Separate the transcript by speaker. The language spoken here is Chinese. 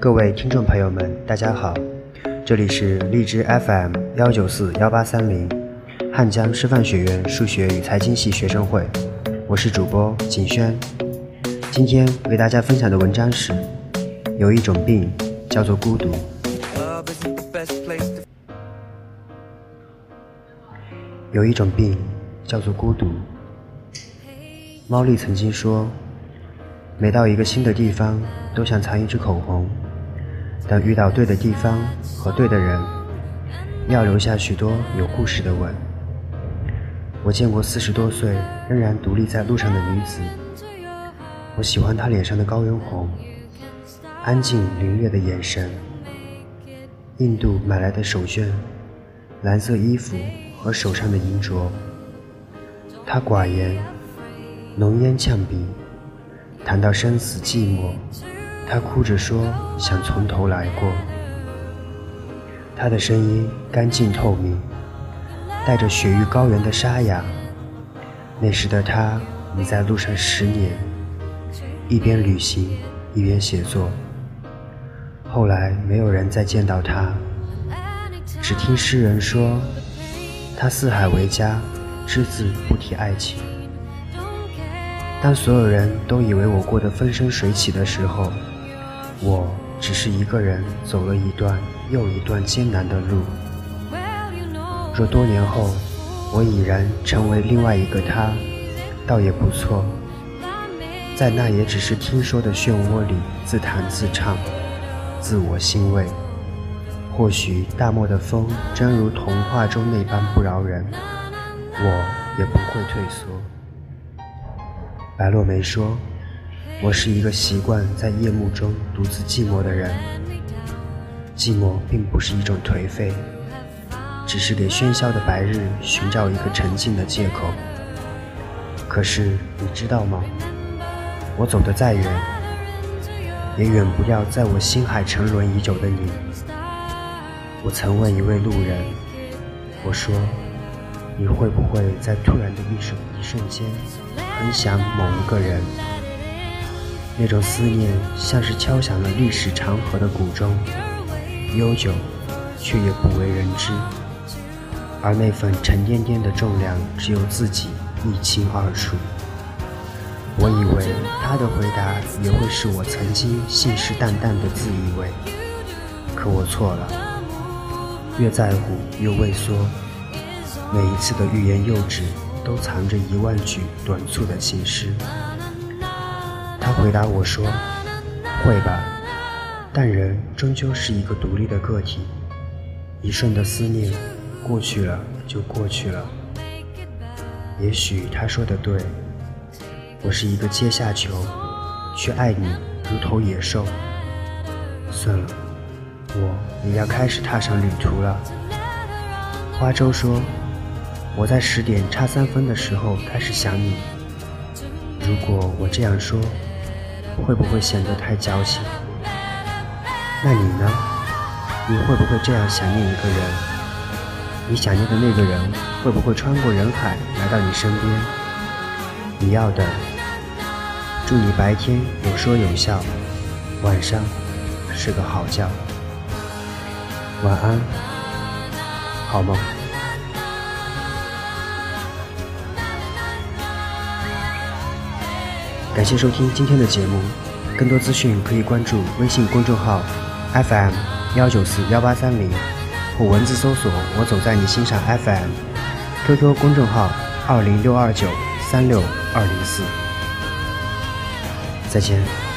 Speaker 1: 各位听众朋友们，大家好，这里是荔枝 FM 幺九四幺八三零，汉江师范学院数学与财经系学生会，我是主播景轩。今天为大家分享的文章是：有一种病叫做孤独。有一种病叫做孤独。猫莉曾经说，每到一个新的地方，都想藏一支口红。等遇到对的地方和对的人，要留下许多有故事的吻。我见过四十多岁仍然独立在路上的女子，我喜欢她脸上的高原红，安静凌冽的眼神，印度买来的手绢，蓝色衣服和手上的银镯。她寡言。浓烟呛鼻，谈到生死寂寞，他哭着说想从头来过。他的声音干净透明，带着雪域高原的沙哑。那时的他已在路上十年，一边旅行一边写作。后来没有人再见到他，只听诗人说，他四海为家，只字不提爱情。当所有人都以为我过得风生水起的时候，我只是一个人走了一段又一段艰难的路。若多年后我已然成为另外一个他，倒也不错。在那也只是听说的漩涡里自弹自唱，自我欣慰。或许大漠的风真如童话中那般不饶人，我也不会退缩。白落梅说：“我是一个习惯在夜幕中独自寂寞的人。寂寞并不是一种颓废，只是给喧嚣的白日寻找一个沉静的借口。可是你知道吗？我走得再远，也远不掉在我心海沉沦已久的你。我曾问一位路人，我说：你会不会在突然的一瞬一瞬间？”很想某一个人，那种思念像是敲响了历史长河的古钟，悠久，却也不为人知。而那份沉甸甸的重量，只有自己一清二楚。我以为他的回答也会是我曾经信誓旦旦的自以为，可我错了。越在乎越畏缩，每一次的欲言又止。都藏着一万句短促的情诗。回答我说：“会吧，但人终究是一个独立的个体，一瞬的思念过去了就过去了。也许他说的对，我是一个阶下囚，却爱你如同野兽。算了，我也要开始踏上旅途了。”花粥说。我在十点差三分的时候开始想你。如果我这样说，会不会显得太矫情？那你呢？你会不会这样想念一个人？你想念的那个人会不会穿过人海来到你身边？你要的，祝你白天有说有笑，晚上睡个好觉。晚安，好梦。感谢收听今天的节目，更多资讯可以关注微信公众号 FM 幺九四幺八三零，或文字搜索“我走在你心上 FM”，QQ 公众号二零六二九三六二零四。再见。